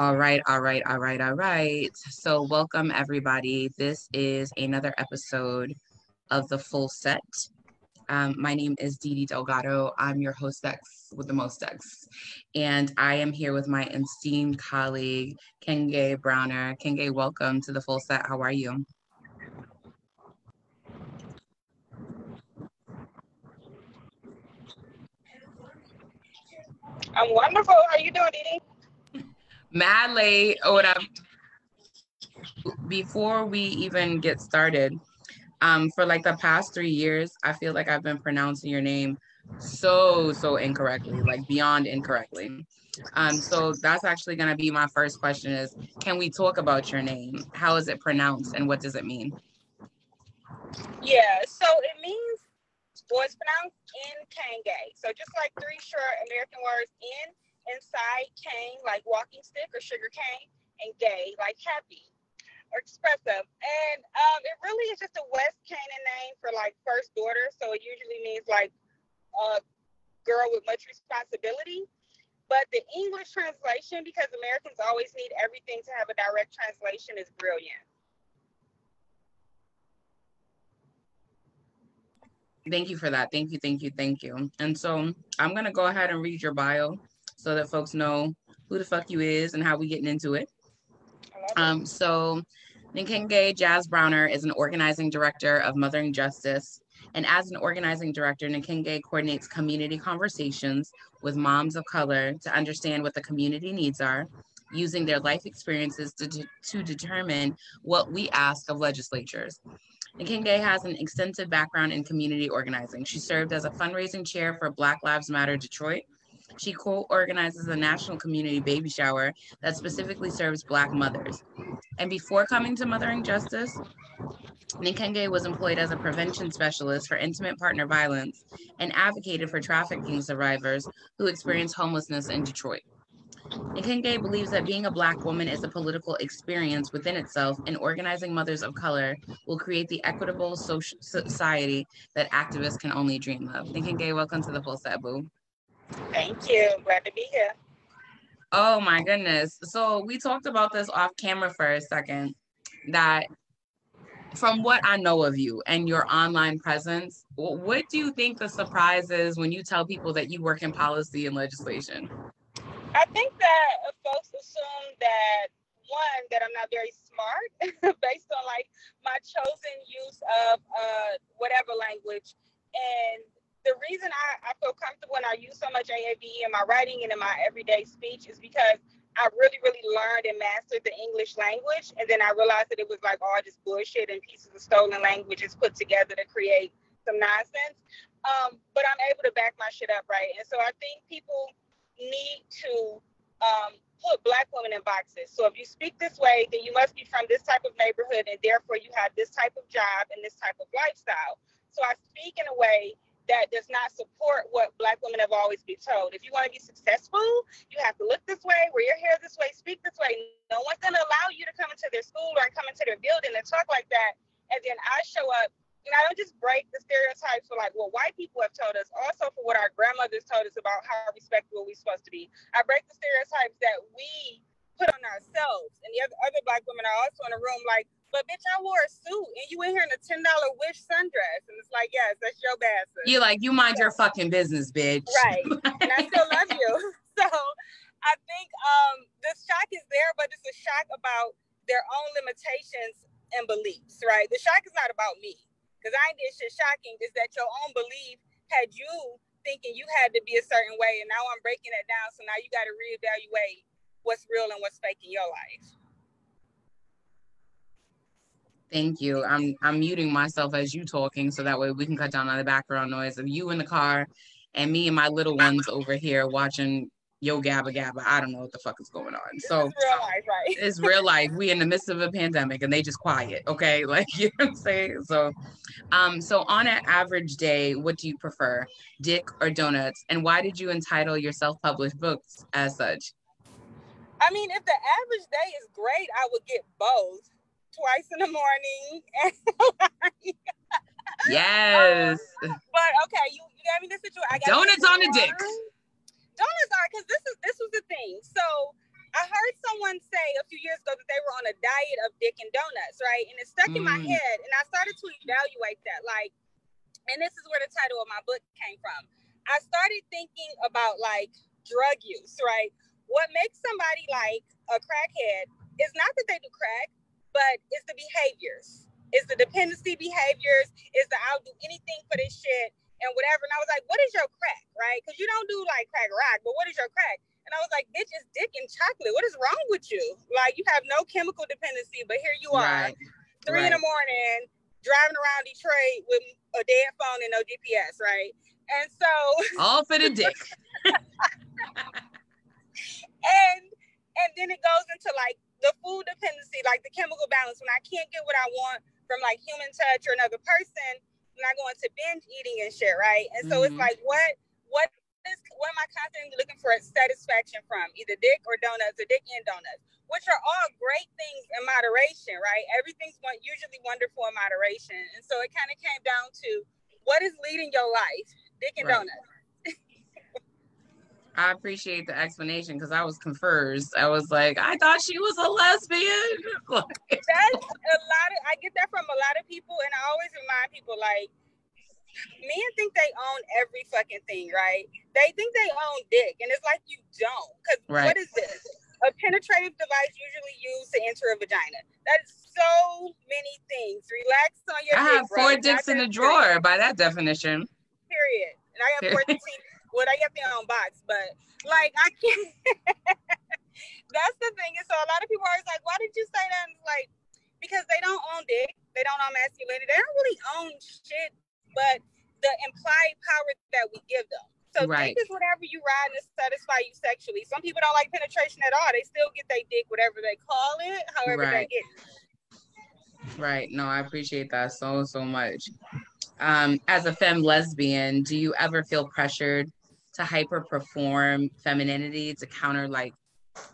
All right, all right, all right, all right. So, welcome everybody. This is another episode of the full set. Um, my name is Didi Delgado. I'm your host hostess with the most ex. And I am here with my esteemed colleague, Kenge Browner. Kenge, welcome to the full set. How are you? I'm wonderful. How are you doing, Didi? Mad late. Oh, what? Before we even get started, um, for like the past three years, I feel like I've been pronouncing your name so so incorrectly, like beyond incorrectly. Um, so that's actually gonna be my first question: is can we talk about your name? How is it pronounced, and what does it mean? Yeah, so it means, well, it's pronounced in Kenge. So just like three short American words, in inside cane, like walking stick or sugar cane, and gay, like happy or expressive. And um, it really is just a West Canaan name for like first daughter. So it usually means like a girl with much responsibility. But the English translation, because Americans always need everything to have a direct translation, is brilliant. Thank you for that. Thank you, thank you, thank you. And so I'm gonna go ahead and read your bio so that folks know who the fuck you is and how we getting into it. Um, so Nkenge Jazz Browner is an organizing director of Mothering Justice. And as an organizing director, Nkenge coordinates community conversations with moms of color to understand what the community needs are, using their life experiences to, to determine what we ask of legislatures. Nkenge has an extensive background in community organizing. She served as a fundraising chair for Black Lives Matter Detroit she co-organizes a national community baby shower that specifically serves Black mothers. And before coming to Mothering Justice, Nkenge was employed as a prevention specialist for intimate partner violence and advocated for trafficking survivors who experience homelessness in Detroit. Nkenge believes that being a Black woman is a political experience within itself, and organizing mothers of color will create the equitable social society that activists can only dream of. Nkenge, welcome to the full set, boo. Thank you. Glad to be here. Oh my goodness. So we talked about this off camera for a second that from what I know of you and your online presence, what do you think the surprise is when you tell people that you work in policy and legislation? I think that folks assume that one that I'm not very smart based on like my chosen use of uh, whatever language, and the reason I, I feel comfortable and I use so much AAVE in my writing and in my everyday speech is because I really, really learned and mastered the English language. And then I realized that it was like all just bullshit and pieces of stolen languages put together to create some nonsense. Um, but I'm able to back my shit up, right? And so I think people need to um, put black women in boxes. So if you speak this way, then you must be from this type of neighborhood and therefore you have this type of job and this type of lifestyle. So I speak in a way that does not support what black women have always been told. If you want to be successful, you have to look this way, wear your hair this way, speak this way. No one's going to allow you to come into their school or come into their building and talk like that. And then I show up and I don't just break the stereotypes for like what white people have told us, also for what our grandmothers told us about how respectable we're supposed to be. I break the stereotypes that we put on ourselves. And the other, other black women are also in the room like, but bitch, I wore a suit and you in here in a ten dollar wish sundress, and it's like, yes, that's your bastard. You like you mind your fucking business, bitch. Right, and I still love you. So I think um, the shock is there, but it's a shock about their own limitations and beliefs. Right, the shock is not about me because I did shit shocking. Is that your own belief had you thinking you had to be a certain way, and now I'm breaking it down. So now you got to reevaluate what's real and what's fake in your life. Thank you. I'm I'm muting myself as you talking so that way we can cut down on the background noise of you in the car and me and my little ones over here watching Yo Gabba Gabba. I don't know what the fuck is going on. So it's real life, right? it's real life. We in the midst of a pandemic and they just quiet. Okay. Like you know what I'm saying? So um, so on an average day, what do you prefer? Dick or donuts? And why did you entitle your self-published books as such? I mean, if the average day is great, I would get both twice in the morning. yes. Um, but okay, you, you gave me the situation. Donuts on the dick. Donuts are because this is this was the thing. So I heard someone someone say a few years ago that they were on a diet of dick and donuts, right? And it stuck mm. in my mm. head, and I started to evaluate that. Like, and this is where the title of my book came from. I started thinking about like drug use, right? What makes somebody like a crackhead is not that they do crack, but it's the behaviors, it's the dependency behaviors, it's the I'll do anything for this shit and whatever. And I was like, what is your crack, right? Because you don't do like crack rock, but what is your crack? And I was like, bitch, it's dick and chocolate. What is wrong with you? Like, you have no chemical dependency, but here you are, right. three right. in the morning, driving around Detroit with a dead phone and no GPS, right? And so all for the dick. and and then it goes into like the food dependency, like the chemical balance. When I can't get what I want from like human touch or another person, when I go into binge eating and shit, right? And so mm-hmm. it's like what what is what am I constantly looking for satisfaction from? Either dick or donuts or dick and donuts, which are all great things in moderation, right? Everything's usually wonderful in moderation. And so it kind of came down to what is leading your life? Dick and right. donuts. I appreciate the explanation because I was confused. I was like, I thought she was a lesbian. That's a lot of I get that from a lot of people, and I always remind people like men think they own every fucking thing, right? They think they own dick, and it's like you don't. Because right. what is this? A penetrative device usually used to enter a vagina. That is so many things. Relax on your. I dick, have four bro. dicks in a drawer by that definition. Period. And I have four dicks. Well, I have their own box, but like I can't. That's the thing. And so a lot of people are always like, "Why did you say that?" And it's like because they don't own dick, they don't own masculinity, they don't really own shit but the implied power that we give them. So right. dick is whatever you ride to satisfy you sexually. Some people don't like penetration at all. They still get their dick, whatever they call it, however right. they get it. Right. No, I appreciate that so so much. Um, as a femme lesbian, do you ever feel pressured to hyper perform femininity to counter like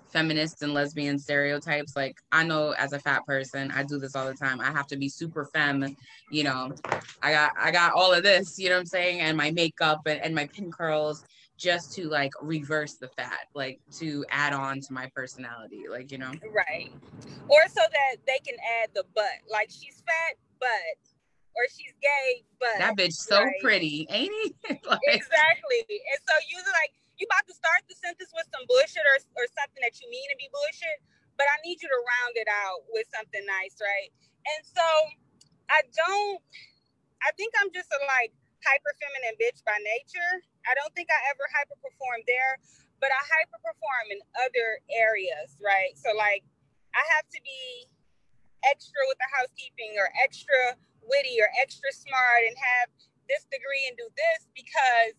feminist and lesbian stereotypes. Like I know as a fat person, I do this all the time. I have to be super femme, you know. I got I got all of this, you know what I'm saying, and my makeup and, and my pin curls just to like reverse the fat, like to add on to my personality, like you know. Right. Or so that they can add the butt. Like she's fat, but or she's gay, but that bitch so right? pretty, ain't he? like, exactly. And so usually like you about to start the sentence with some bullshit or, or something that you mean to be bullshit, but I need you to round it out with something nice, right? And so I don't, I think I'm just a like hyper feminine bitch by nature. I don't think I ever hyper perform there, but I hyper perform in other areas, right? So like I have to be extra with the housekeeping or extra witty or extra smart and have this degree and do this because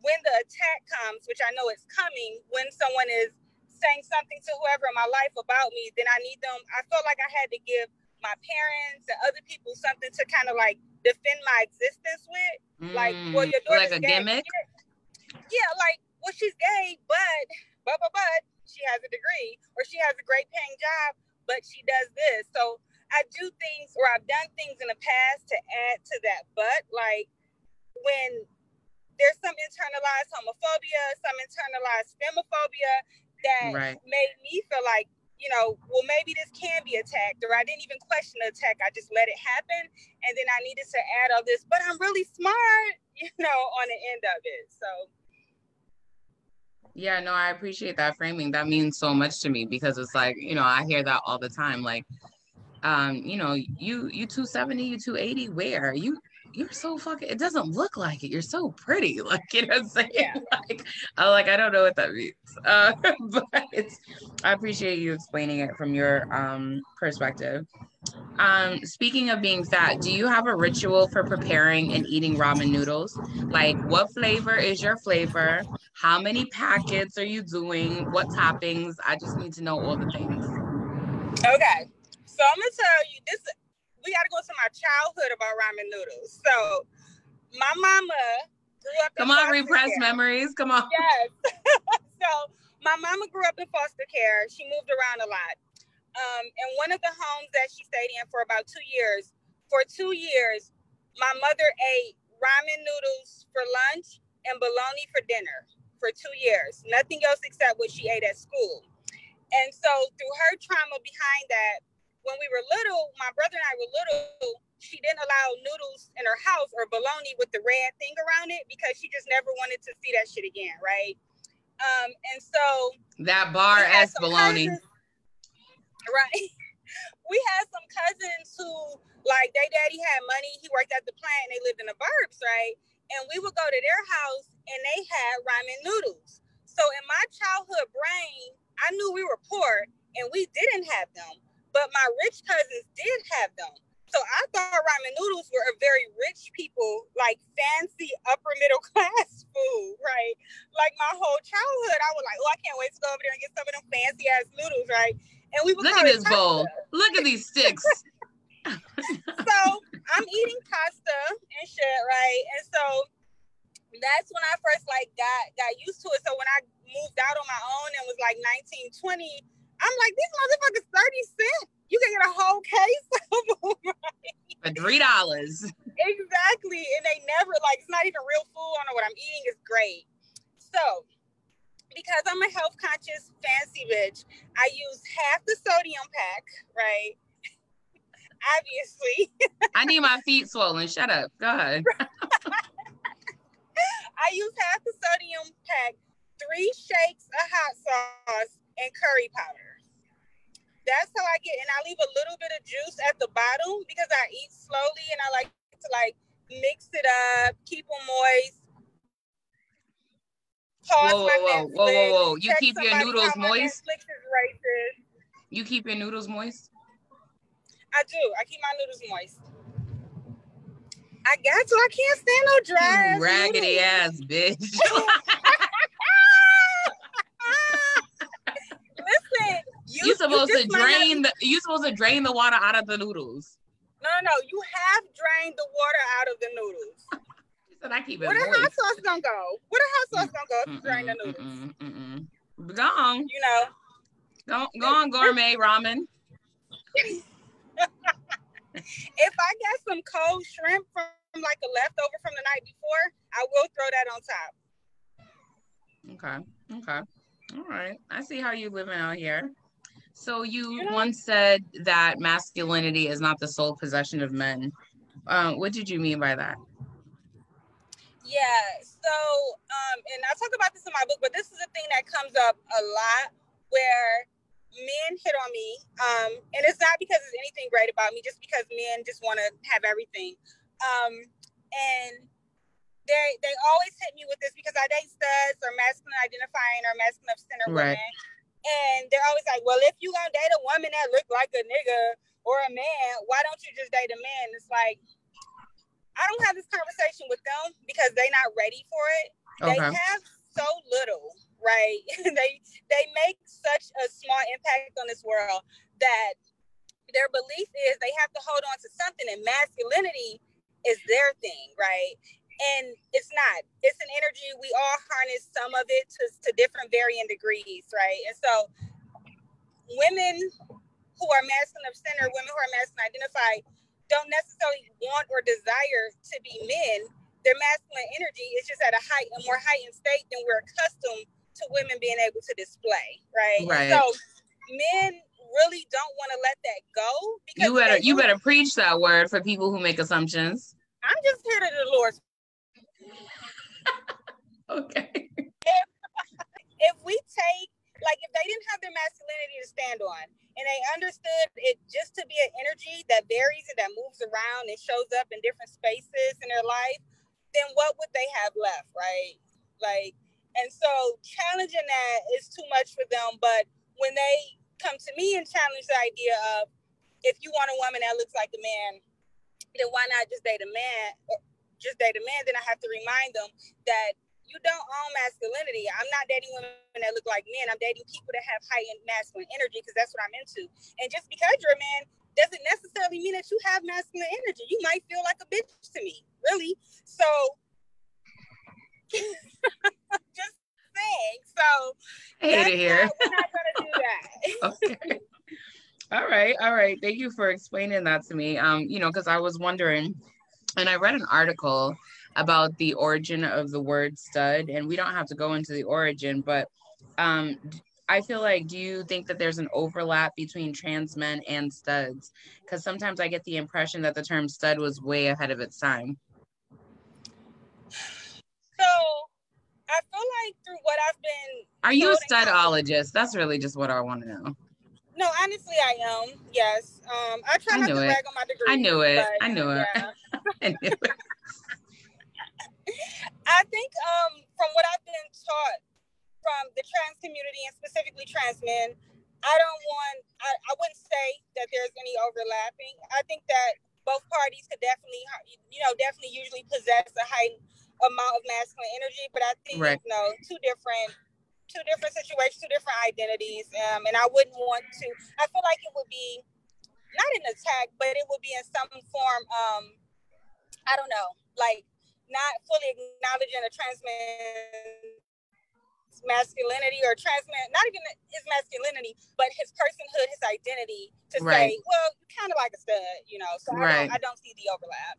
when the attack comes, which I know it's coming, when someone is saying something to whoever in my life about me, then I need them. I felt like I had to give my parents and other people something to kind of like defend my existence with. Mm, like, well, your daughter's like a gay. gimmick. Yeah, like, well, she's gay, but but but but she has a degree or she has a great paying job, but she does this. So I do things or I've done things in the past to add to that. But like when there's some internalized homophobia, some internalized femophobia that right. made me feel like, you know, well, maybe this can be attacked, or I didn't even question the attack. I just let it happen. And then I needed to add all this, but I'm really smart, you know, on the end of it. So. Yeah, no, I appreciate that framing. That means so much to me because it's like, you know, I hear that all the time. Like, um, you know, you you 270, you 280, where? You you're so fucking it doesn't look like it. You're so pretty. Like you know what i'm saying? Yeah. like i like i don't know what that means. Uh, but it's i appreciate you explaining it from your um perspective. Um speaking of being fat do you have a ritual for preparing and eating ramen noodles? Like what flavor is your flavor? How many packets are you doing? What toppings? I just need to know all the things. Okay so i'm gonna tell you this we got to go to my childhood about ramen noodles. So my mama grew up. Come on, repress care. memories. Come on. Yes. so my mama grew up in foster care. She moved around a lot. Um, and one of the homes that she stayed in for about two years, for two years, my mother ate ramen noodles for lunch and bologna for dinner for two years. Nothing else except what she ate at school. And so through her trauma behind that, when we were little, my brother and I were little, she didn't allow noodles in her house or bologna with the red thing around it because she just never wanted to see that shit again, right? Um, and so that Bar-S bologna. Cousins, right. we had some cousins who like their daddy had money, he worked at the plant and they lived in the burbs, right? And we would go to their house and they had ramen noodles. So in my childhood brain, I knew we were poor and we didn't have them, but my rich cousins did have them. So I thought ramen noodles were a very rich people, like fancy upper middle class food, right? Like my whole childhood, I was like, oh, I can't wait to go over there and get some of them fancy ass noodles, right? And we would look at this bowl. Look at these sticks. so I'm eating pasta and shit, right? And so that's when I first like got got used to it. So when I moved out on my own and was like 19, 20, I'm like, these motherfuckers 30 cents you can get a whole case of them, right? For three dollars. Exactly. And they never like it's not even real food. I don't know what I'm eating is great. So because I'm a health conscious fancy bitch, I use half the sodium pack, right? Obviously. I need my feet swollen. Shut up. Go ahead. I use half the sodium pack, three shakes of hot sauce, and curry powder that's how I get, and I leave a little bit of juice at the bottom because I eat slowly and I like to like mix it up, keep them moist. Pause whoa, whoa, whoa, whoa, whoa, whoa! You keep your noodles moist. You keep your noodles moist. I do. I keep my noodles moist. I got to. I can't stand no dry. You raggedy noodles. ass bitch. You, you supposed you to drain the you supposed to drain the water out of the noodles. No, no, you have drained the water out of the noodles. said I keep it. Where the hot sauce gonna go? Where the hot sauce gonna go drain the noodles? Mm-mm, mm-mm. Go on. You know. Go, go on, gourmet ramen. if I get some cold shrimp from like a leftover from the night before, I will throw that on top. Okay. Okay. All right. I see how you living out here. So you once said that masculinity is not the sole possession of men. Um, what did you mean by that? Yeah. So, um, and I talk about this in my book, but this is a thing that comes up a lot where men hit on me, um, and it's not because there's anything great about me, just because men just want to have everything. Um, and they they always hit me with this because I date studs or masculine identifying or masculine of center right. women and they're always like, well, if you gonna date a woman that look like a nigga or a man, why don't you just date a man? It's like I don't have this conversation with them because they're not ready for it. Okay. They have so little, right? they they make such a small impact on this world that their belief is they have to hold on to something and masculinity is their thing, right? And it's not it's an energy we all harness some of it to, to different varying degrees right? And so women who are masculine of center women who are masculine identified don't necessarily want or desire to be men. Their masculine energy is just at a height a more heightened state than we're accustomed to women being able to display right, right. so men really don't want to let that go you better you better preach that word for people who make assumptions. I'm just here to the Lord's okay. If, if we take, like, if they didn't have their masculinity to stand on and they understood it just to be an energy that varies and that moves around and shows up in different spaces in their life, then what would they have left, right? Like, and so challenging that is too much for them. But when they come to me and challenge the idea of if you want a woman that looks like a man, then why not just date a man? Just date a man, then I have to remind them that you don't own masculinity. I'm not dating women that look like men. I'm dating people that have high masculine energy because that's what I'm into. And just because you're a man doesn't necessarily mean that you have masculine energy. You might feel like a bitch to me, really. So just saying. So hate it here. we're not gonna do that. okay. All right, all right. Thank you for explaining that to me. Um, you know, because I was wondering, and I read an article about the origin of the word stud, and we don't have to go into the origin, but um, I feel like, do you think that there's an overlap between trans men and studs? Because sometimes I get the impression that the term stud was way ahead of its time. So I feel like through what I've been. Are you a studologist? That's really just what I want to know. No, honestly, I am. Yes. Um, I try I not to it. brag on my degree. I knew it. I knew it. Yeah. I knew it. I think um, from what I've been taught from the trans community and specifically trans men, I don't want, I, I wouldn't say that there's any overlapping. I think that both parties could definitely, you know, definitely usually possess a heightened amount of masculine energy, but I think, right. you know, two different two different situations, two different identities. Um, and I wouldn't want to, I feel like it would be not an attack, but it would be in some form, um, I don't know, like not fully acknowledging a trans man's masculinity or trans man, not even his masculinity, but his personhood, his identity to right. say, well, kind of like a stud, you know. So right. I, don't, I don't see the overlap.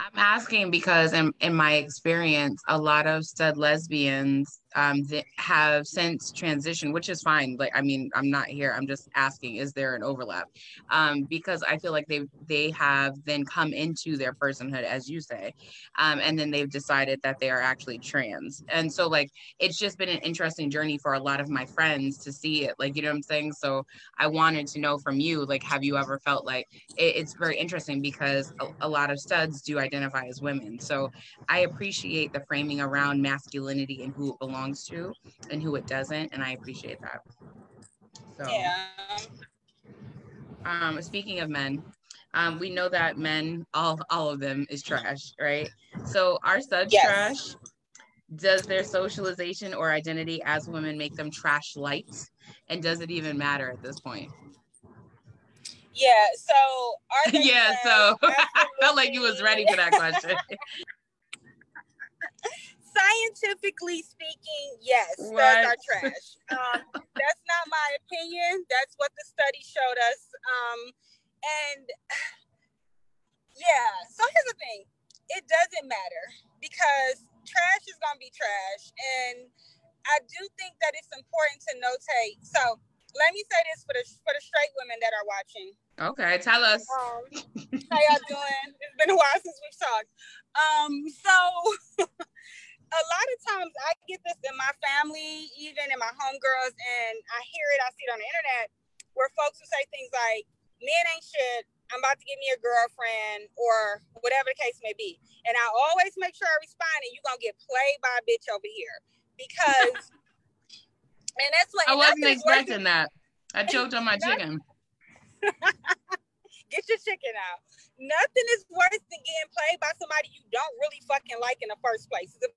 I'm asking because in, in my experience, a lot of stud lesbians um, that have since transitioned, which is fine. Like, I mean, I'm not here. I'm just asking, is there an overlap? Um, because I feel like they they have then come into their personhood, as you say, um, and then they've decided that they are actually trans. And so, like, it's just been an interesting journey for a lot of my friends to see it. Like, you know what I'm saying? So I wanted to know from you, like, have you ever felt like it, it's very interesting because a, a lot of studs do identify as women. So I appreciate the framing around masculinity and who it belongs belongs to and who it doesn't, and I appreciate that. So, yeah. Um, speaking of men, um, we know that men, all all of them, is trash, right? So, are studs yes. trash? Does their socialization or identity as women make them trash light? And does it even matter at this point? Yeah. So yeah. So I felt like you was ready for that question. scientifically speaking, yes, studs are trash. Um, that's not my opinion. That's what the study showed us. Um, and yeah, so here's the thing it doesn't matter because trash is going to be trash. And I do think that it's important to notate. So let me say this for the for the straight women that are watching. Okay, tell us. Um, how y'all doing? It's been a while since we've talked. Um, so a lot of times I get this in my family, even in my homegirls, and I hear it, I see it on the internet, where folks will say things like, men ain't shit, I'm about to get me a girlfriend, or whatever the case may be. And I always make sure I respond, and you're going to get played by a bitch over here. Because, and that's what I wasn't expecting that. I choked on my chicken. get your chicken out. Nothing is worse than getting played by somebody you don't really fucking like in the first place. It's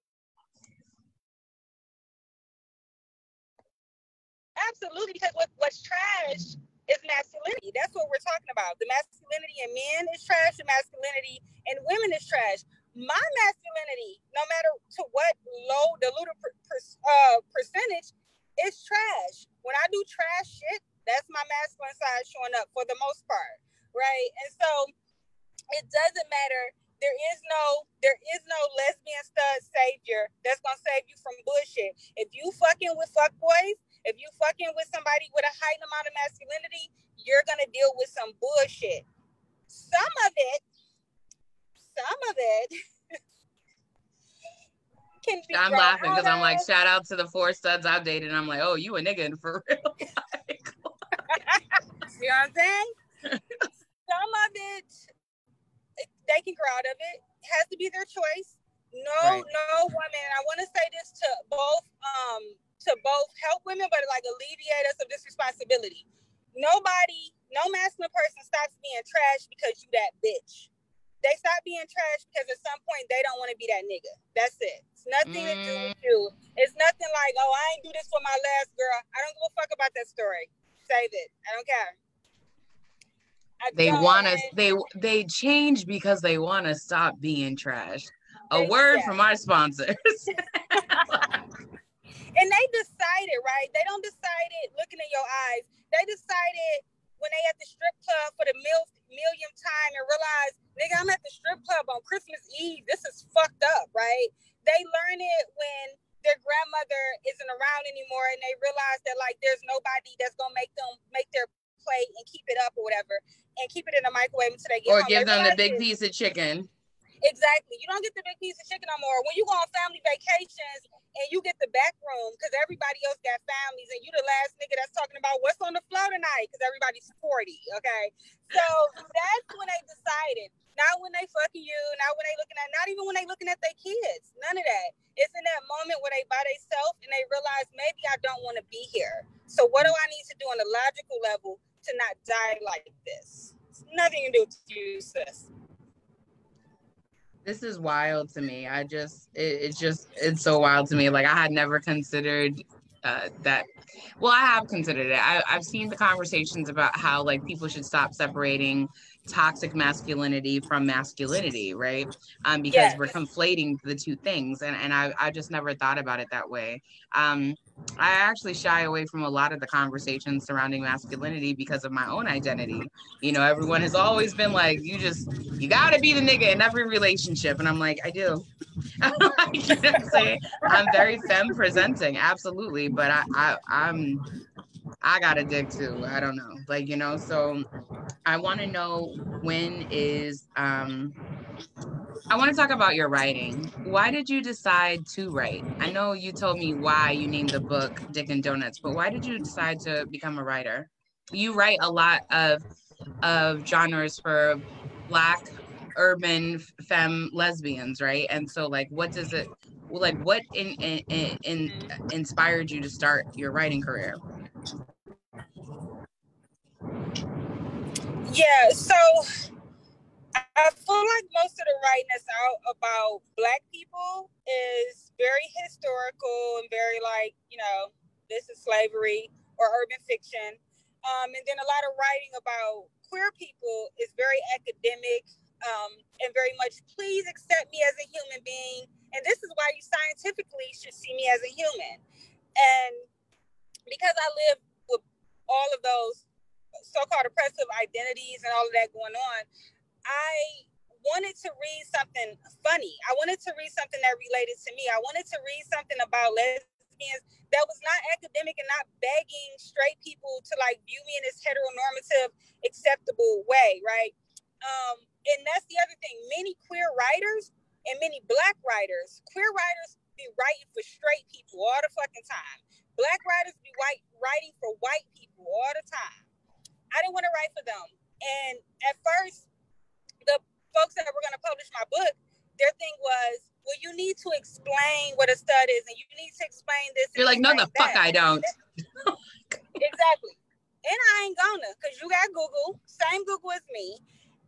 Absolutely, because what, what's trash is masculinity. That's what we're talking about. The masculinity in men is trash, the masculinity in women is trash. My masculinity, no matter to what low diluted per, per, uh, percentage, is trash. When I do trash shit, that's my masculine side showing up for the most part, right? And so it doesn't matter. There is no there is no lesbian stud savior that's gonna save you from bullshit. If you fucking with fuck boys, if you fucking with somebody with a heightened amount of masculinity, you're gonna deal with some bullshit. Some of it, some of it can be. I'm laughing because I'm like, shout out to the four studs I've dated. And I'm like, oh, you a nigga for real. you know what I'm saying? some of it, they can grow out of it. it has to be their choice. No, right. no woman. I want to say this to both um to both help women, but like alleviate us of this responsibility. Nobody, no masculine person stops being trash because you that bitch. They stop being trash because at some point they don't want to be that nigga. That's it. It's nothing mm. to do with you. It's nothing like, oh, I ain't do this for my last girl. I don't give a fuck about that story. Save it. I don't care. I they want to. They they change because they want to stop being trash. A word yeah. from our sponsors. And they decided, right? They don't decide it looking in your eyes. They decided when they at the strip club for the mil- millionth time and realized, nigga, I'm at the strip club on Christmas Eve. This is fucked up, right? They learn it when their grandmother isn't around anymore and they realize that like there's nobody that's gonna make them make their plate and keep it up or whatever and keep it in the microwave until they get or home. give They them the big it- piece of chicken. Exactly. You don't get the big piece of chicken no more. When you go on family vacations and you get the back room because everybody else got families and you the last nigga that's talking about what's on the floor tonight because everybody's 40. Okay. So that's when they decided. Not when they fucking you, not when they looking at, not even when they looking at their kids. None of that. It's in that moment where they by themselves and they realize maybe I don't want to be here. So what do I need to do on a logical level to not die like this? It's nothing to do with you, sis. This is wild to me. I just, it, it's just, it's so wild to me. Like I had never considered uh, that. Well, I have considered it. I, I've seen the conversations about how like people should stop separating toxic masculinity from masculinity, right? Um, because Yes. we're conflating the two things, and and I I just never thought about it that way. Um, I actually shy away from a lot of the conversations surrounding masculinity because of my own identity. You know, everyone has always been like, you just you gotta be the nigga in every relationship, and I'm like, I do. you know I'm saying? I'm very femme presenting, absolutely, but I, I I'm I got a dick too. I don't know, like you know. So I want to know when is um. I want to talk about your writing. Why did you decide to write? I know you told me why you named the book Dick and Donuts, but why did you decide to become a writer? You write a lot of of genres for black urban femme lesbians, right? And so like what does it like what in, in, in, in inspired you to start your writing career? Yeah, so I feel like most of the writing that's out about black people is very historical and very like, you know, this is slavery or urban fiction. Um, and then a lot of writing about queer people is very academic um, and very much, please accept me as a human being. And this is why you scientifically should see me as a human. And because I live with all of those so-called oppressive identities and all of that going on, I wanted to read something funny. I wanted to read something that related to me. I wanted to read something about lesbians that was not academic and not begging straight people to like view me in this heteronormative, acceptable way, right? Um, and that's the other thing. Many queer writers and many black writers, queer writers be writing for straight people all the fucking time. Black writers be white writing for white people all the time. I didn't want to write for them. And at first, folks that were going to publish my book, their thing was, well, you need to explain what a stud is, and you need to explain this. You're like, no, the explain fuck. I don't. exactly. And I ain't gonna, because you got Google, same Google as me.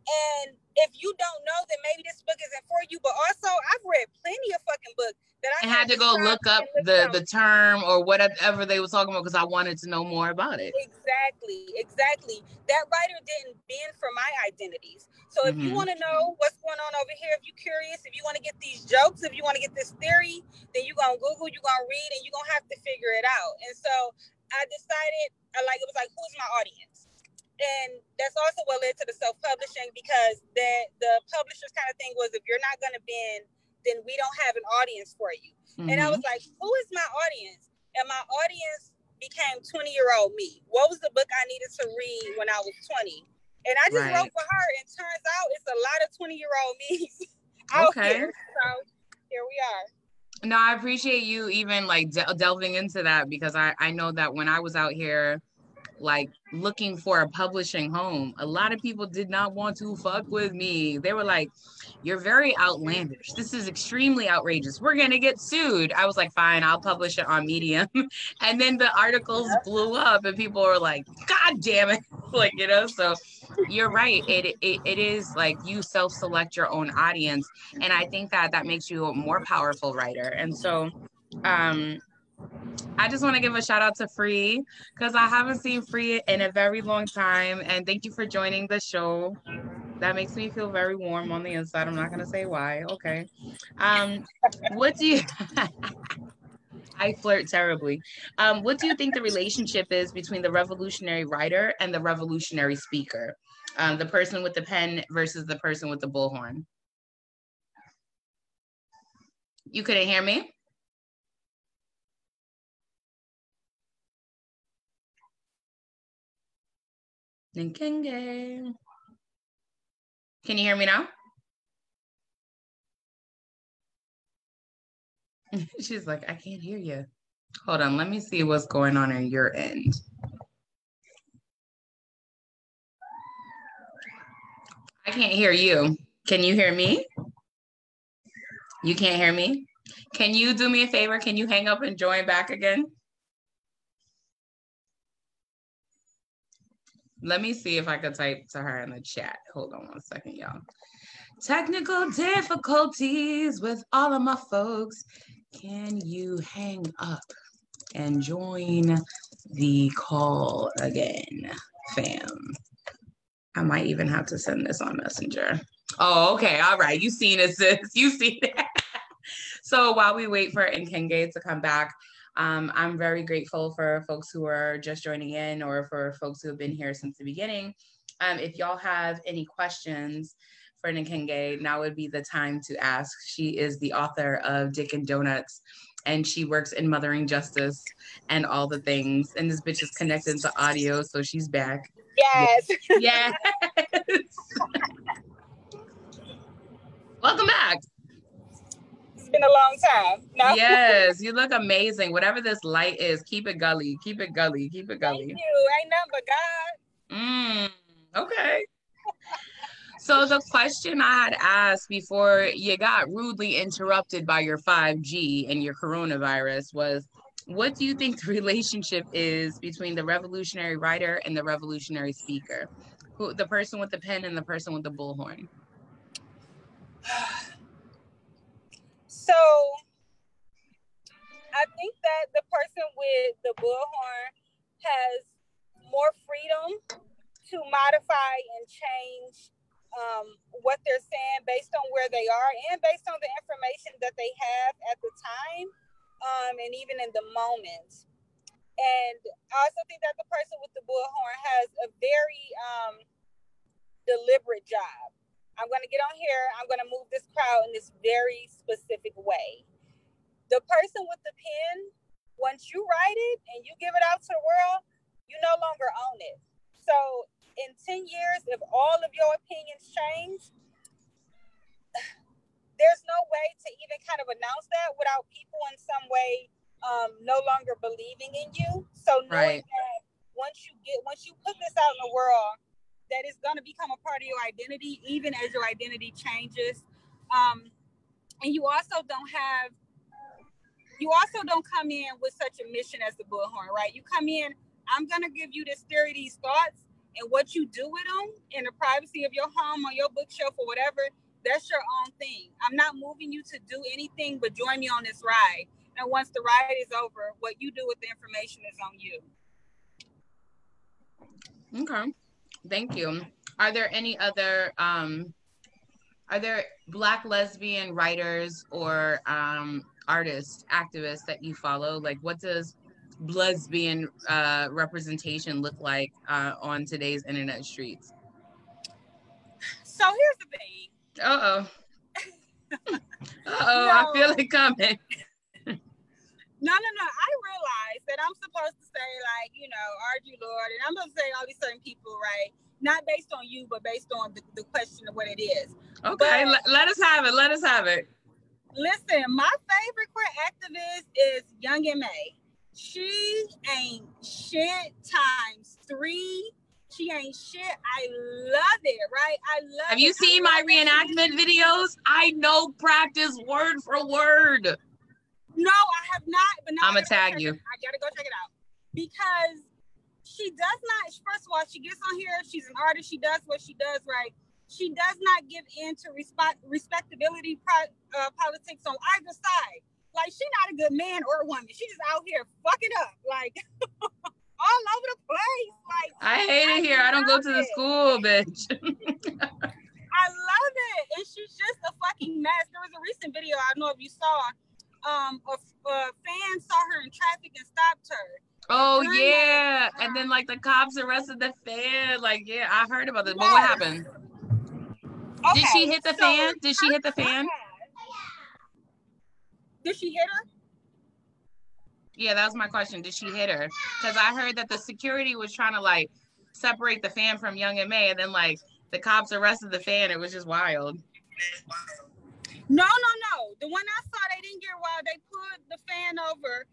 And if you don't know, then maybe this book isn't for you. But also, I've read plenty of fucking books that I I had to go look up the look the term or whatever they were talking about because I wanted to know more about it. Exactly, exactly. That writer didn't bend for my identities. So if you Mhm. want to know what's going on over here, if you're curious, if you want to get these jokes, if you want to get this theory, then you're gonna Google, you're gonna read, and you're gonna have to figure it out. And so I decided, I like it was like, who's my audience? And that's also what led to the self-publishing because the the publisher's kind of thing was if you're not gonna bend, then we don't have an audience for you. And I was mm-hmm. like, who is my audience? And my audience became 20 year old me. What was the book I needed to read when I was 20? And I just Right. wrote for her, and turns out it's a lot of 20 year old me out Okay. here. So here we are. No, I appreciate you even like de- delving into that because I I know that when I was out here like looking for a publishing home, a lot of people did not want to fuck with me. They were like, "You're very outlandish. This is extremely outrageous. We're gonna get sued." I was like, "Fine, I'll publish it on Medium." and then the articles blew up, and people were like, "God damn it!" like you know. So you're right. It it, it is like you self select your own audience, and I think that that makes you a more powerful writer. And so, um, I just want to give a shout out to Free because I haven't seen Free in a very long time. And thank you for joining the show. That makes me feel very warm on the inside. I'm not gonna say why. Okay. Um, what do you? I flirt terribly. Um, what do you think the relationship is between the revolutionary writer and the revolutionary speaker? Um, the person with the pen versus the person with the bullhorn. You couldn't hear me? Nkenge. Can you hear me now? She's like, I can't hear you. Hold on, let me see what's going on in your end. I can't hear you. Can you hear me? You can't hear me? Can you do me a favor? Can you hang up and join back again? Let me see if I could type to her in the chat. Hold on one second, y'all. Technical difficulties with all of my folks. Can you hang up and join the call again, fam? I might even have to send this on Messenger. Oh, okay. All right. You seen it, sis. You seen it. so while we wait for Nkenge to come back, um, I'm very grateful for folks who are just joining in or for folks who have been here since the beginning. Um, if y'all have any questions for Nkenge, now would be the time to ask. She is the author of Dick and Donuts and she works in Mothering Justice and all the things. And this bitch is connected to audio, so she's back. Yes. Yes. Welcome back. It's a long time. No? Yes, you look amazing. Whatever this light is, keep it gully. Keep it gully. Keep it gully. Thank you. Ain't nothing Mm, but God. okay. So the question I had asked before you got rudely interrupted by your 5G and your coronavirus was what do you think the relationship is between the revolutionary writer and the revolutionary speaker? Who the person with the pen and the person with the bullhorn? So I think that the person with the bullhorn has more freedom to modify and change um, what they're saying based on where they are and based on the information that they have at the time um, and even in the moment. And I also think that the person with the bullhorn has a very um, deliberate job. I'm going to get on here. I'm going to move this crowd in this very specific way. The person with the pen, once you write it and you give it out to the world, you no longer own it. So in 10 years, if all of your opinions change, there's no way to even kind of announce that without people in some way um, no longer believing in you. So knowing right. that once you get once you put this out in the world, that is going to become a part of your identity, even as your identity changes. Um, and you also don't have, you also don't come in with such a mission as the bullhorn, right? You come in, I'm going to give you this theory, these thoughts, and what you do with them in the privacy of your home or your bookshelf or whatever, that's your own thing. I'm not moving you to do anything but join me on this ride. And once the ride is over, what you do with the information is on you. Okay. Thank you. Are there any other um are there black lesbian writers or um artists, activists that you follow? Like what does lesbian uh representation look like uh on today's internet streets? So here's the thing. Uh-oh. Uh-oh, no. I feel it coming. No, no, no. I realize that I'm supposed to say like, you know, Audre Lorde, and I'm gonna say all these certain people, right? Not based on you, but based on the, the question of what it is. Okay, but, let us have it. Let us have it. Listen, my favorite queer activist is Young M.A. She ain't shit times three. She ain't shit. I love it, right? I love Have you seen my reenactment videos? I know practice word for word. No, I have not. But now I'm gonna tag you. I gotta go check it out because she does not. First of all, she gets on here. She's an artist. She does what she does right. She does not give in to respect respectability uh, politics on either side. Like she's not a good man or a woman. She's just out here fucking up, like all over the place. Like I hate I it here. I don't go to the school, bitch. I love it, and she's just a fucking mess. There was a recent video. I don't know if you saw um a, a fan saw her in traffic and stopped her. Oh yeah, and then like the cops arrested the fan. Like yeah, I heard about this. Yes. But what happened? Okay, Did she hit the so fan? Did she hit the fan? Did she hit her? Yeah, that was my question. Did she hit her? Because I heard that the security was trying to like separate the fan from Young M.A, and then like the cops arrested the fan. It was just wild. No, no, no. The one I saw, they didn't get wild. They put the fan over,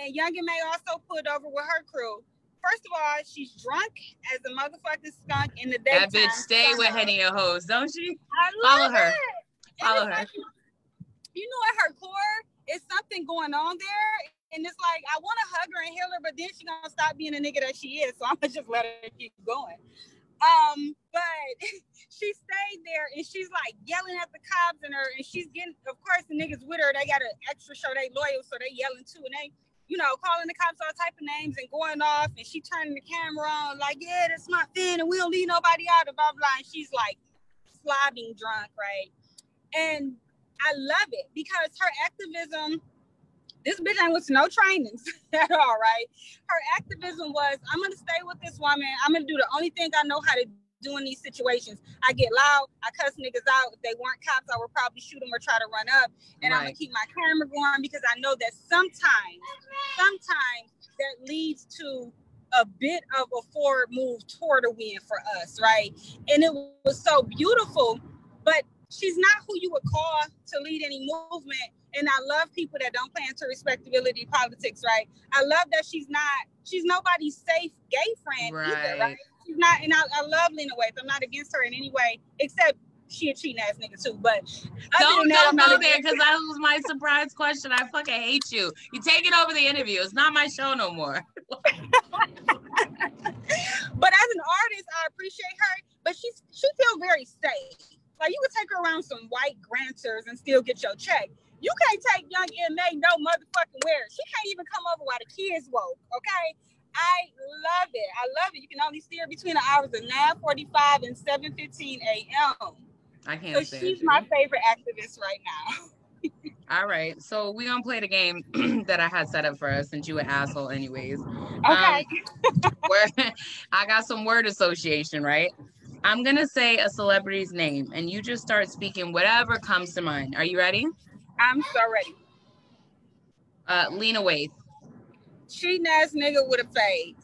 and Young M.A also put over with her crew. First of all, she's drunk as a motherfucking skunk in the daytime. That bitch stay with Henny and hoes, don't she? I Follow love her. it. Follow her. it's like, you know, at her core, is something going on there. And it's like, I want to hug her and heal her, but then she going to stop being a nigga that she is. So I'm going to just let her keep going. Um, but she stayed there and she's like yelling at the cops and her, and she's getting, of course, the niggas with her, they got an extra show they loyal. So they yelling too. And they, you know, calling the cops all type of names and going off. And she turning the camera on, like, yeah, that's my thing and we don't leave nobody out, and blah, blah. And she's like slobbing drunk, right? And I love it because her activism, this bitch ain't with no trainings at all, right? Her activism was, I'm gonna stay with this woman. I'm gonna do the only thing I know how to do in these situations. I get loud, I cuss niggas out. If they weren't cops, I would probably shoot them or try to run up. And I'm gonna keep my camera going because I know that sometimes, sometimes that leads to a bit of a forward move toward a win for us, right? And it was so beautiful, but she's not who you would call to lead any movement. And I love people that don't play into respectability politics, right? I love that she's not, she's nobody's safe gay friend either, Right. right? She's not, and I, I love Lena Waithe. I'm not against her in any way, except she a cheating ass nigga too. But Don't that, I'm go there because that was my surprise question. I fucking hate you. You take it over the interview. It's not my show no more. But as an artist, I appreciate her. But she's she feel very safe. Like you could take her around some white grantors and still get your check. You can't take Young M.A no motherfucking where. She can't even come over while the kids woke. Okay. I love it. I love it. You can only see her between the hours of 9:45 and 7:15 a.m. I can't stand she's you. my favorite activist right now. All right, so we gonna play the game that I had set up for us since you an asshole anyways. Okay. Um, where I got some word association, right? I'm gonna say a celebrity's name, and you just start speaking whatever comes to mind. Are you ready? I'm so ready. Uh, Lena Waithe. Cheating ass nigga with a fade.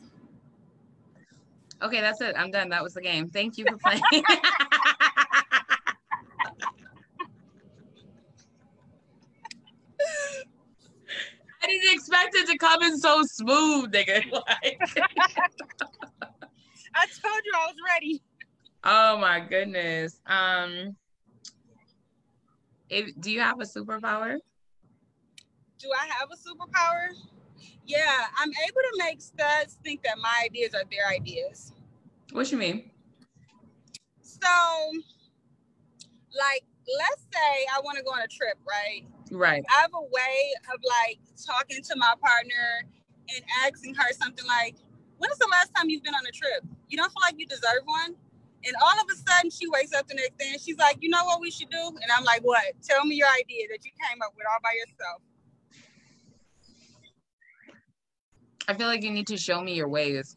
Okay, that's it. I'm done. That was the game. Thank you for playing. I didn't expect it to come in so smooth, nigga. Like, I told you I was ready. oh my goodness. Um, if, do you have a superpower? Do I have a superpower? Yeah, I'm able to make studs think that my ideas are their ideas. What you mean? So, like, let's say I want to go on a trip, right? Right. I have a way of like talking to my partner and asking her something like, When is the last time you've been on a trip? You don't feel like you deserve one? And all of a sudden, she wakes up the next day and she's like, You know what we should do? And I'm like, What? Tell me your idea that you came up with all by yourself. I feel like you need to show me your ways.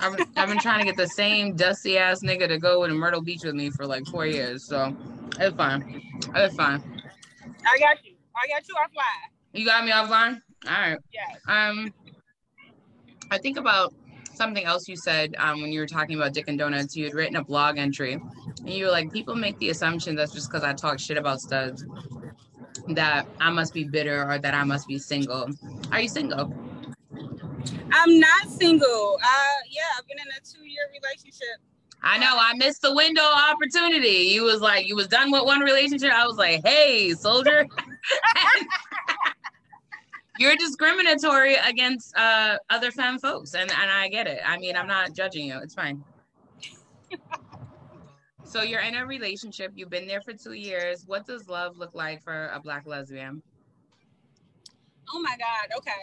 I've, I've been trying to get the same dusty ass nigga to go to Myrtle Beach with me for like four years, so it's fine. It's fine. I got you. I got you offline. You got me offline? All right. Yes. Um, I think about something else you said um, when you were talking about Dick and Donuts. You had written a blog entry, and you were like, people make the assumption that's just because I talk shit about studs that I must be bitter or that I must be single. Are you single? I'm not single. Uh, yeah, I've been in a two year relationship. I know I missed the window opportunity. You was like, you was done with one relationship. I was like, hey, soldier. You're discriminatory against uh, other femme folks, and, and I get it. I mean, I'm not judging you. It's fine. so you're in a relationship. You've been there for two years. What does love look like for a black lesbian? Oh my God. Okay.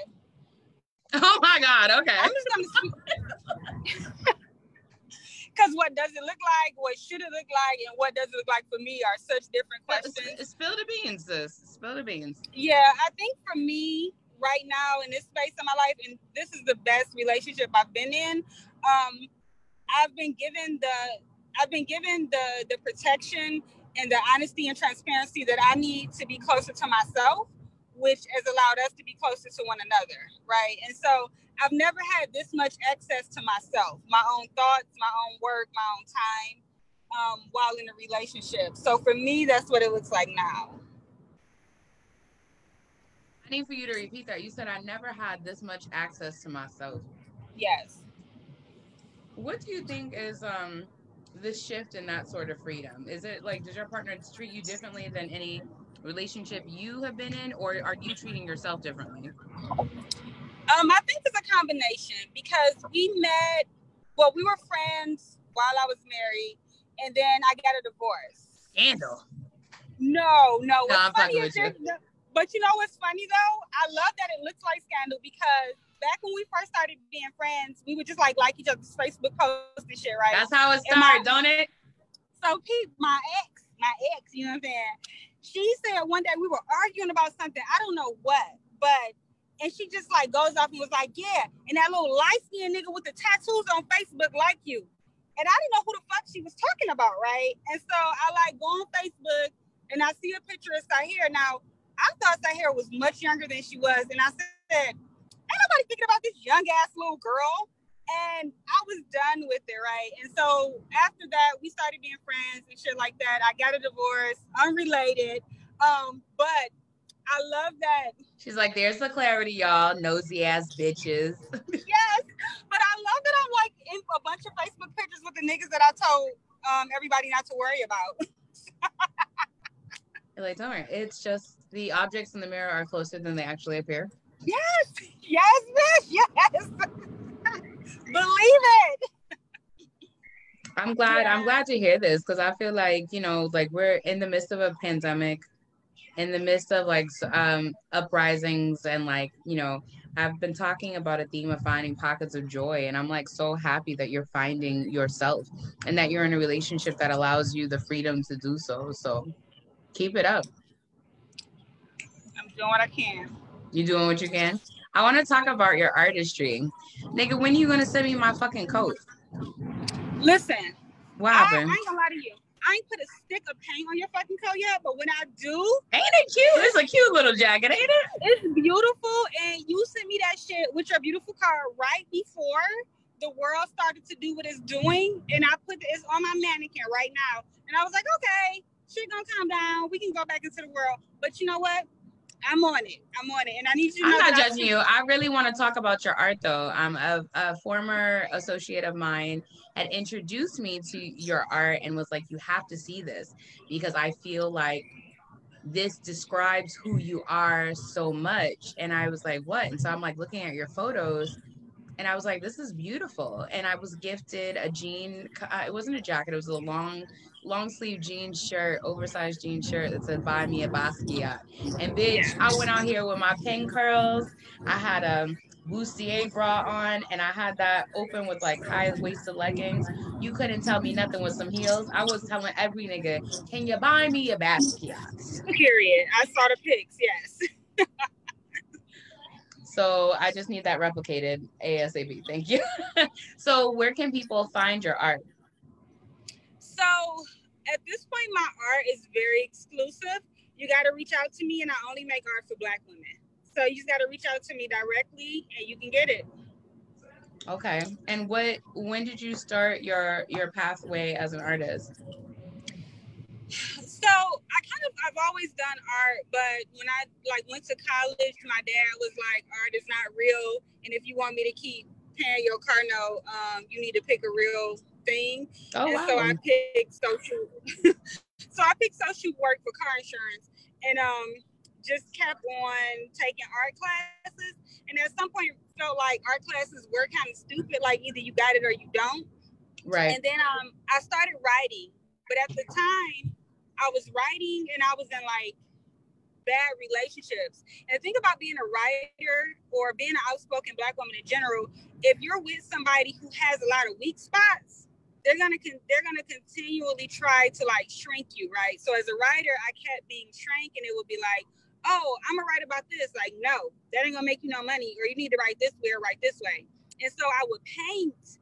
Oh my God. Okay. I'm just gonna speak. Because what does it look like? What should it look like? And what does it look like for me are such different questions. Spill the beans, sis. Spill the beans. Yeah, I think for me right now in this space of my life, and this is the best relationship I've been in. Um, I've been given the I've been given the the protection and the honesty and transparency that I need to be closer to myself, which has allowed us to be closer to one another, right? And so I've never had this much access to myself, my own thoughts, my own work, my own time, um, while in a relationship. So for me, that's what it looks like now. I need for you to repeat that. You said I never had this much access to myself. Yes. What do you think is um the shift in that sort of freedom? Is it like does your partner treat you differently than any relationship you have been in, or are you treating yourself differently? Um, I think it's a combination because we met. Well, we were friends while I was married, and then I got a divorce. Scandal. No, no. No, what's funny with is you. there's- But you know what's funny though? I love that it looks like scandal because back when we first started being friends, we would just like like each other's Facebook posts and shit, right? That's how it started, don't it? So Pete, my ex, my ex, you know what I'm saying? She said one day we were arguing about something. I don't know what, but and she just like goes off and was like, Yeah, and that little light skinned nigga with the tattoos on Facebook like you. And I didn't know who the fuck she was talking about, right? And so I like go on Facebook and I see a picture of Sahir. Now I thought Sahir was much younger than she was, and I said, Ain't nobody thinking about this young ass little girl. And I was done with it, right? And so after that, we started being friends and shit like that. I got a divorce, unrelated. Um, but I love that. She's like, there's the clarity, y'all. Nosy ass bitches. Yes, but I love that I'm like in a bunch of Facebook pictures with the niggas that I told um, everybody not to worry about. You're like, don't worry. It's just the objects in the mirror are closer than they actually appear. Yes, yes, bitch, yes. Believe it. I'm glad. I'm glad to hear this because I feel like you know, like we're in the midst of a pandemic, in the midst of like um uprisings and like you know, I've been talking about a theme of finding pockets of joy, and I'm like so happy that you're finding yourself and that you're in a relationship that allows you the freedom to do so. So keep it up. Doing what I can. You doing what you can. I want to talk about your artistry, nigga. When are you gonna send me my fucking coat? Listen, What I, I ain't gonna lie to you. I ain't put a stick of paint on your fucking coat yet, but when I do, Ain't it cute? It's a cute little jacket, ain't it? it's beautiful. And you sent me that shit with your beautiful car right before the world started to do what it's doing. And I put it's on my mannequin right now. And I was like, okay, shit gonna calm down. We can go back into the world. But you know what? I'm on it. I'm on it. And I need you to I'm not judging you. I really want to talk about your art, though. Um, a, a former associate of mine had introduced me to your art and was like, "You have to see this because I feel like this describes who you are so much." And I was like, "What?" And so I'm like looking at your photos. And I was like, "This is beautiful." And I was gifted a jean. Uh, it wasn't a jacket. It was a long, long sleeve jean shirt, oversized jean shirt that said "Buy me a Basquiat." And bitch, I went out here with my pin curls. I had a bustier bra on, and I had that open with like high waisted leggings. You couldn't tell me nothing with some heels. I was telling every nigga, "Can you buy me a Basquiat?" period. I saw the pics, yes. So I just need that replicated ASAP. Thank you. so where can people find your art? So at this point, my art is very exclusive. You got to reach out to me, and I only make art for Black women. So you just got to reach out to me directly, and you can get it. Okay. And what? When did you start your your pathway as an artist? So I kind of I've always done art, but when I like went to college, my dad was like, "Art is not real, and if you want me to keep paying your car note, um, you need to pick a real thing." Oh and wow. so I picked social. so I picked social work for car insurance, and um, just kept on taking art classes. And at some point, felt like art classes were kind of stupid. Like either you got it or you don't. right. And then um, I started writing, but at the time, I was writing and I was in like bad relationships. And think about being a writer or being an outspoken black woman in general, if you're with somebody who has a lot of weak spots, they're gonna con- they're gonna continually try to like shrink you, right? So as a writer, I kept being shrank, and it would be like, oh, I'm gonna write about this. Like, no, that ain't gonna make you no money, or you need to write this way or write this way. And so I would paint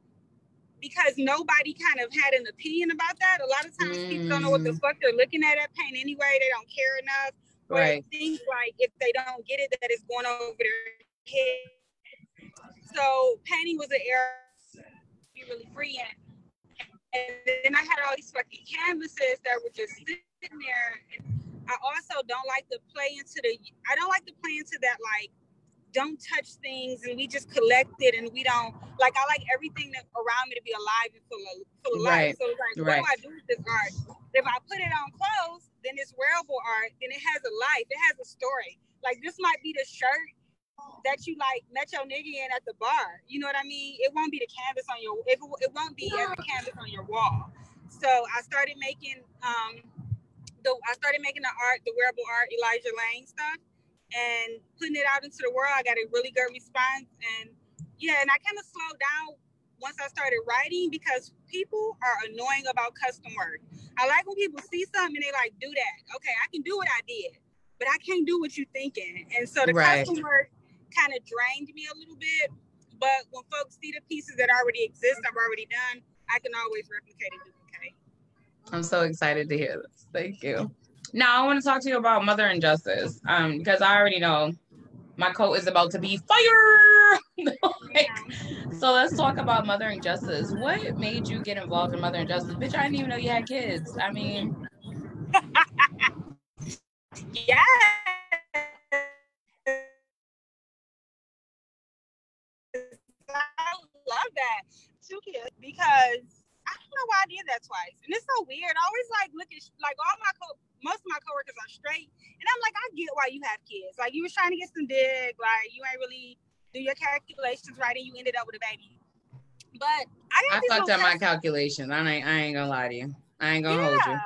because nobody kind of had an opinion about that. A lot of times people don't know what the Mm. fuck they're looking at at paint anyway. They don't care enough. Right. think like if they don't get it, that it's going over their head. so painting was an area be really free in. And then I had all these fucking canvases that were just sitting there. And I also don't like to play into the. I don't like to play into that like don't touch things and we just collect it and we don't like I like everything that around me to be alive and full of, full of right. life. So it's like, right. what do I do with this art? If I put it on clothes, then it's wearable art, then it has a life, it has a story. Like this might be the shirt that you like met your nigga in at the bar. You know what I mean? It won't be the canvas on your it, it won't be as a canvas on your wall. So I started making um the I started making the art, the wearable art, Elijah Lane stuff and putting it out into the world. I got a really good response. And yeah, and I kind of slowed down once I started writing because people are annoying about custom work. I like when people see something and they like, do that. Okay, I can do what I did, but I can't do what you're thinking. And so the right. custom work kind of drained me a little bit. But when folks see the pieces that already exist, I've already done, I can always replicate and duplicate. I'm so excited to hear this. Thank you. Now I want to talk to you about Mothering Justice, um, because I already know my coat is about to be fire. like, so let's talk about Mothering Justice. What made you get involved in Mothering Justice? Bitch, I didn't even know you had kids. I mean, yeah. I love that. Two kids because don't know why I did that twice. And it's so weird. I always like look at like all my co- most of my coworkers are straight, and I'm like, I get why you have kids. Like you was trying to get some dick, like you ain't really do your calculations right, and you ended up with a baby. But I, I fucked up my calculations. I ain't, I ain't gonna lie to you. I ain't gonna yeah. hold you.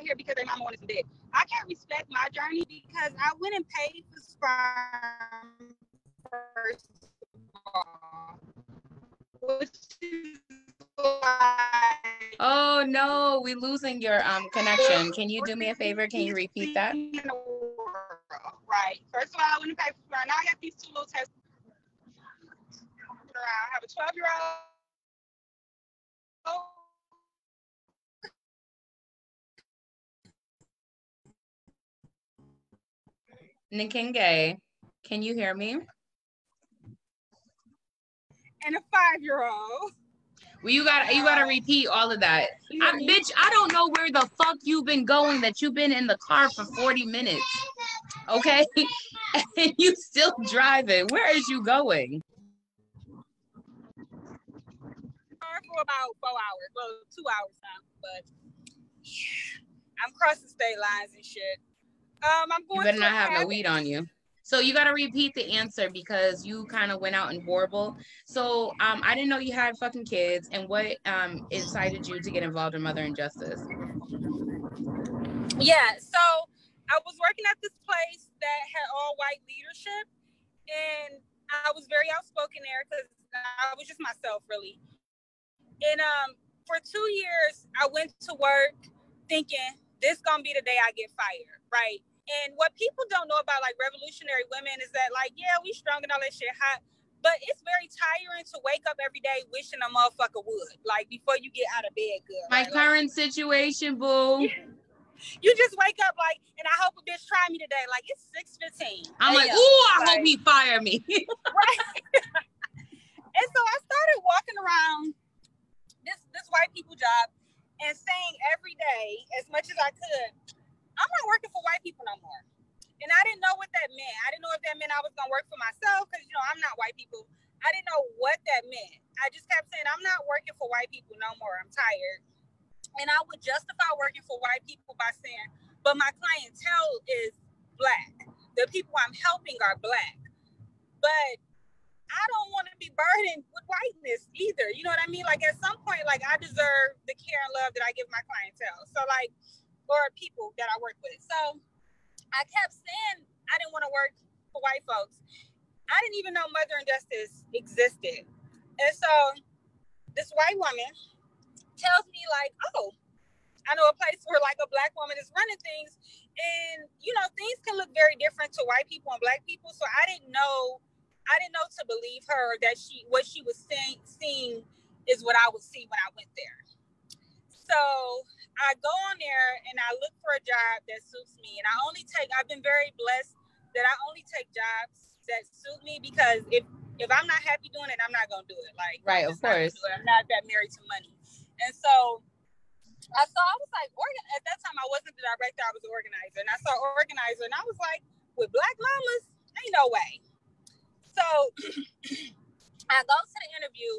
Here because their mama wanted some dick. I can't respect my journey because I went and paid for sperm first Oh no, we losing your um connection. Can you do me a favor? Can you repeat that? Right. First of all, I want to pay for now. I got these two little tests. I have a 12 year old. Nkenge, can you hear me? And a five year old. Well, you gotta you got to repeat all of that. I, bitch, I don't know where the fuck you've been going. That you've been in the car for forty minutes, okay, and you still driving. Where is you going? For about four hours, well, two hours now, but yeah, I'm crossing state lines and shit. Um, I'm going. You better not have no weed on you. So you got to repeat the answer because you kind of went out and horrible. So um, I didn't know you had fucking kids, and what um, incited you to get involved in Mothering Justice? Yeah, so I was working at this place that had all white leadership, and I was very outspoken there because I was just myself, really. And um, for two years, I went to work thinking this gonna be the day I get fired, right? And what people don't know about like revolutionary women is that like, yeah, we strong and all that shit hot, but it's very tiring to wake up every day wishing a motherfucker would. Like before you get out of bed good. My right? current like, situation, boo. You just wake up like, and I hope a bitch try me today. Like it's six fifteen. I'm like, ooh, I like, hope he fire me. right. and so I started walking around this this white people job and saying every day as much as I could, I'm not working for white people no more. And I didn't know what that meant. I didn't know if that meant I was gonna work for myself because you know I'm not white people. I didn't know what that meant. I just kept saying I'm not working for white people no more. I'm tired. And I would justify working for white people by saying, but my clientele is black. The people I'm helping are black. But I don't want to be burdened with whiteness either. You know what I mean? Like at some point, like I deserve the care and love that I give my clientele. So like or people that I work with. So I kept saying I didn't want to work for white folks. I didn't even know Mothering Justice existed. And so this white woman tells me, like, oh, I know a place where like a black woman is running things. And you know, things can look very different to white people and black people. So I didn't know I didn't know to believe her that she what she was saying seeing is what I would see when I went there. So I go on there and I look for a job that suits me. And I only take, I've been very blessed that I only take jobs that suit me because if if I'm not happy doing it, I'm not gonna do it. Like right, of course. I'm not that married to money. And so I saw I was like organ at that time I wasn't the director, I was the organizer. And I saw organizer and I was like, with black mamas, ain't no way. So I go to the interview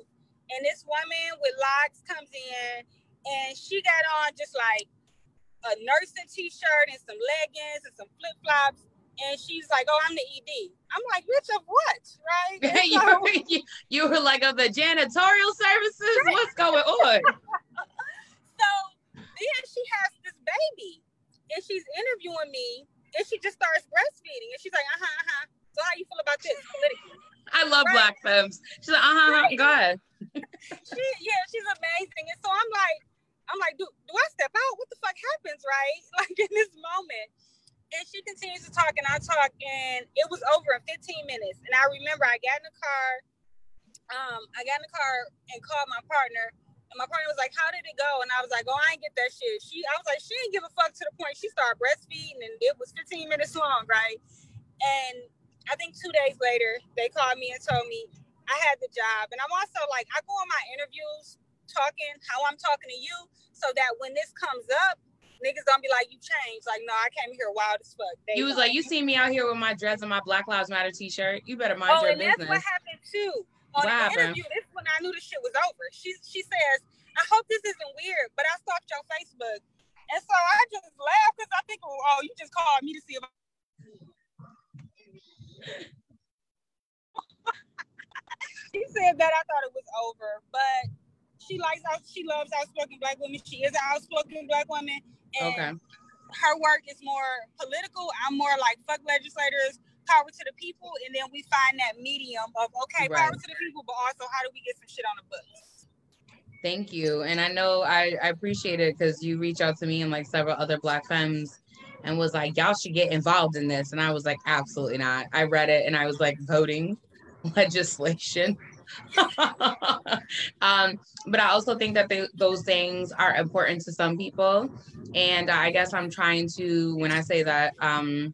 and this woman with locks comes in and she got on just like a nursing t-shirt and some leggings and some flip-flops and she's like oh i'm the ed i'm like bitch of what right you, so, you, you, were like of the janitorial services right. what's going on so then she has this baby and she's interviewing me and she just starts breastfeeding and she's like uh-huh uh-huh so how you feel about this politically I love right. black femmes. She's like, uh-huh, right. go ahead. she, yeah, she's amazing. And so I'm like, I'm like, do, do I step out? What the fuck happens, right? Like in this moment. And she continues to talk and I talk and it was over in 15 minutes. And I remember I got in the car, um, I got in the car and called my partner. And my partner was like, How did it go? And I was like, Oh, I ain't get that shit. She I was like, she didn't give a fuck to the point she started breastfeeding and it was 15 minutes long, right? And I think two days later, they called me and told me I had the job. And I'm also like, I go on my interviews talking how I'm talking to you so that when this comes up, niggas don't be like, you changed. Like, no, I came here wild as fuck. They you was like, you see me out here with my dress and my Black Lives Matter t-shirt. You better mind oh, your and business. that's what happened too. On what the interview, this when I knew the shit was over. She she says, I hope this isn't weird, but I stalked your Facebook. And so I just laughed because I think, oh, you just called me to see if she said that I thought it was over, but she likes out. She loves outspoken black women. She is an outspoken black woman, and okay. her work is more political. I'm more like fuck legislators, power to the people, and then we find that medium of okay, right. power to the people, but also how do we get some shit on the books. Thank you, and I know I, I appreciate it because you reach out to me and like several other black femmes and was like, y'all should get involved in this. And I was like, absolutely not. I read it and I was like, voting legislation. um, but I also think that they, those things are important to some people. And I guess I'm trying to, when I say that, um,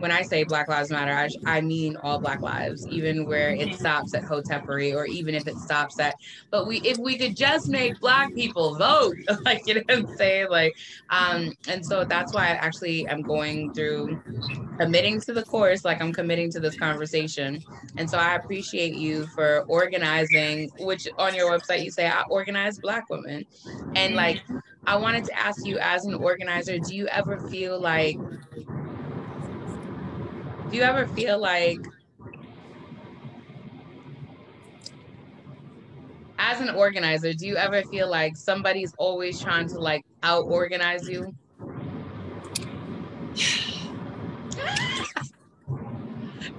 when I say Black Lives Matter, I, I mean all Black lives, even where it stops at Hotepery or even if it stops at, but we, if we could just make Black people vote, like, you know what I'm saying? Like, um, and so that's why I actually am going through committing to the course, like I'm committing to this conversation. And so I appreciate you for organizing, which on your website you say, I organize Black women. And like, I wanted to ask you as an organizer, do you ever feel like do you ever feel like as an organizer do you ever feel like somebody's always trying to like out organize you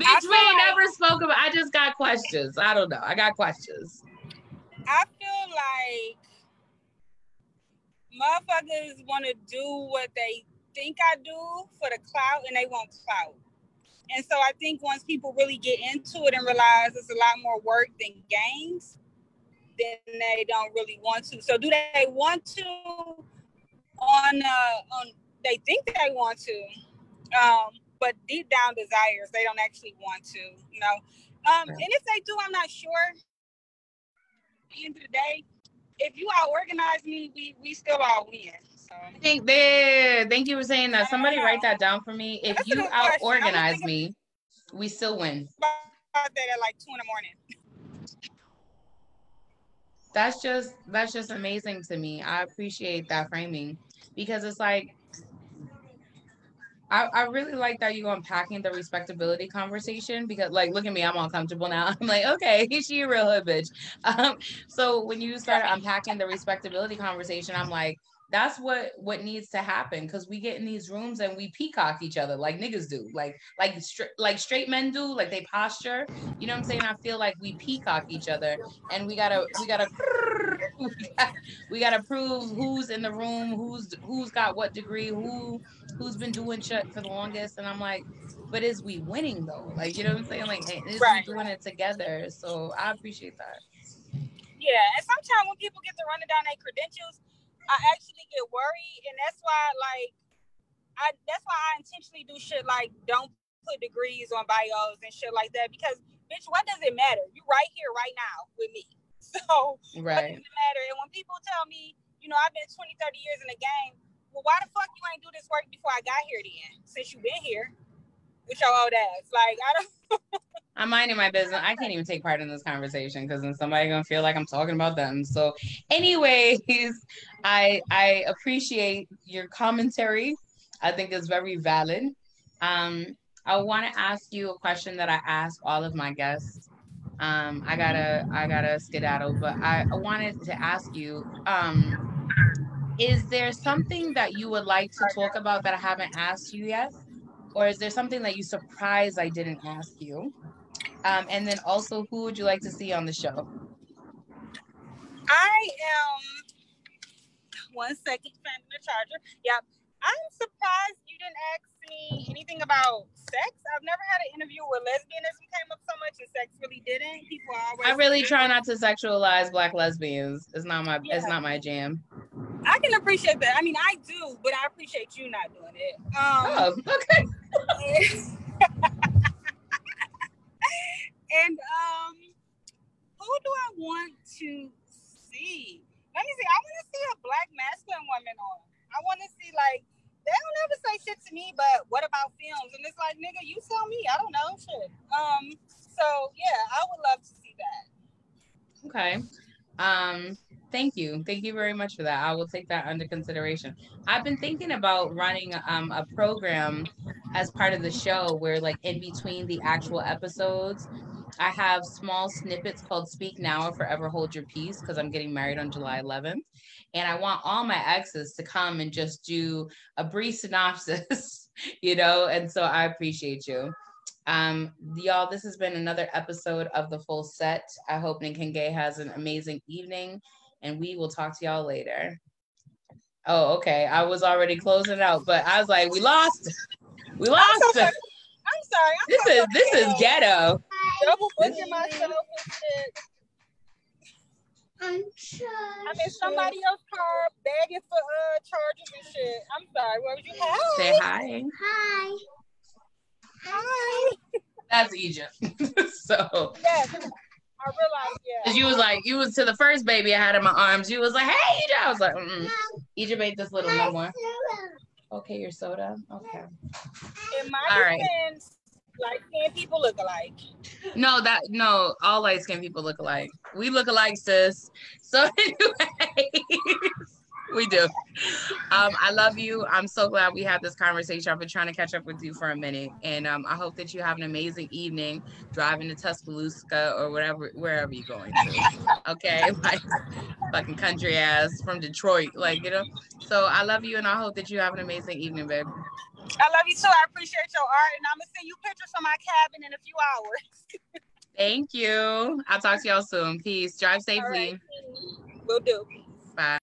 Bitch, we like, never spoken about. I just got questions. I don't know. I got questions. I feel like motherfuckers want to do what they think I do for the clout and they want clout. And so I think once people really get into it and realize it's a lot more work than games, then they don't really want to. So do they want to on uh on they think they want to. Um, but deep down desires, they don't actually want to, you know. Um, and if they do, I'm not sure. At the end of the day, if you all organize me, we we still all win. I think there. Thank you for saying that. Somebody write that down for me. If That's you out organize me, we still win. That at like two in the morning. That's just that's just amazing to me. I appreciate that framing because it's like I, I really like that you unpacking the respectability conversation because like look at me, I'm uncomfortable now. I'm like, okay, she a real hood bitch. Um, so when you started unpacking the respectability conversation, I'm like, that's what what needs to happen because we get in these rooms and we peacock each other like niggas do like like straight like straight men do like they posture you know what i'm saying? I feel like we peacock each other and we gotta we gotta we gotta prove who's in the room who's who's got what degree who who's been doing shit for the longest and i'm like but is we winning though? Like you know what i'm saying? Like is right. we doing it together? So i appreciate that. Yeah and sometimes when people get to running down their credentials I actually get worried, and that's why like I that's why I intentionally do shit like don't put degrees on bios and shit like that because bitch, what does it matter? You right here right now with me. So right. what does it matter? And when people tell me, you know, I've been 20, 30 years in the game, well, why the fuck you ain't do this work before I got here then? Since you've been here with your old ass. Like I don't I'm minding my business. I can't even take part in this conversation because then somebody gonna feel like I'm talking about them. So, anyways, I I appreciate your commentary. I think it's very valid. Um, I want to ask you a question that I ask all of my guests. Um, I gotta I gotta skedaddle, but I, I wanted to ask you. Um, is there something that you would like to talk about that I haven't asked you yet? Or is there something that you surprised I didn't ask you? Um, and then also, who would you like to see on the show? I am. One second, finding the charger. Yep. I'm surprised you didn't ask me anything about sex. I've never had an interview where lesbianism came up so much and sex really didn't. People always. I really try not to sexualize black lesbians. It's not my. Yeah. It's not my jam. I can appreciate that. I mean, I do, but I appreciate you not doing it. Um, oh, okay. and um, who do I want to see? Let me see. I want to see a black masculine woman on. I want to see like they don't ever say shit to me, but what about films? And it's like, nigga, you tell me. I don't know shit. Um, so yeah, I would love to see that. Okay. Um, thank you. Thank you very much for that. I will take that under consideration. I've been thinking about running um, a program as part of the show where, like, in between the actual episodes, I have small snippets called Speak Now or Forever Hold Your Peace because I'm getting married on July 11th. And I want all my exes to come and just do a brief synopsis, you know? And so I appreciate you. Um, y'all, this has been another episode of The Full Set. I hope Gay has an amazing evening, and we will talk to y'all later. Oh, okay. I was already closing out, but I was like, we lost. We lost. I'm sorry. I'm this is this is ghetto. Double booking myself and shit. I'm sorry. I'm in somebody else's car begging for uh charges and shit. I'm sorry. What would you have? Say hi. Hi. Hi. That's Egypt. so. Yes. I realized, yeah. You was like, you was to the first baby I had in my arms. You was like, hey, Egypt. I was like, mm Egypt ate this little no more. Okay, your soda. Okay. In my All defense, light skinned people look alike. No, that no, all light skinned people look alike. We look alike, sis. So anyway we do. Um, I love you. I'm so glad we had this conversation. I've been trying to catch up with you for a minute, and um, I hope that you have an amazing evening driving to Tuscaloosa or whatever, wherever you're going to. Okay, like fucking country ass from Detroit, like you know. So I love you, and I hope that you have an amazing evening, babe. I love you too. I appreciate your art, and I'm gonna send you pictures from my cabin in a few hours. Thank you. I'll talk to y'all soon. Peace. Drive safely. Right. Will do. Bye.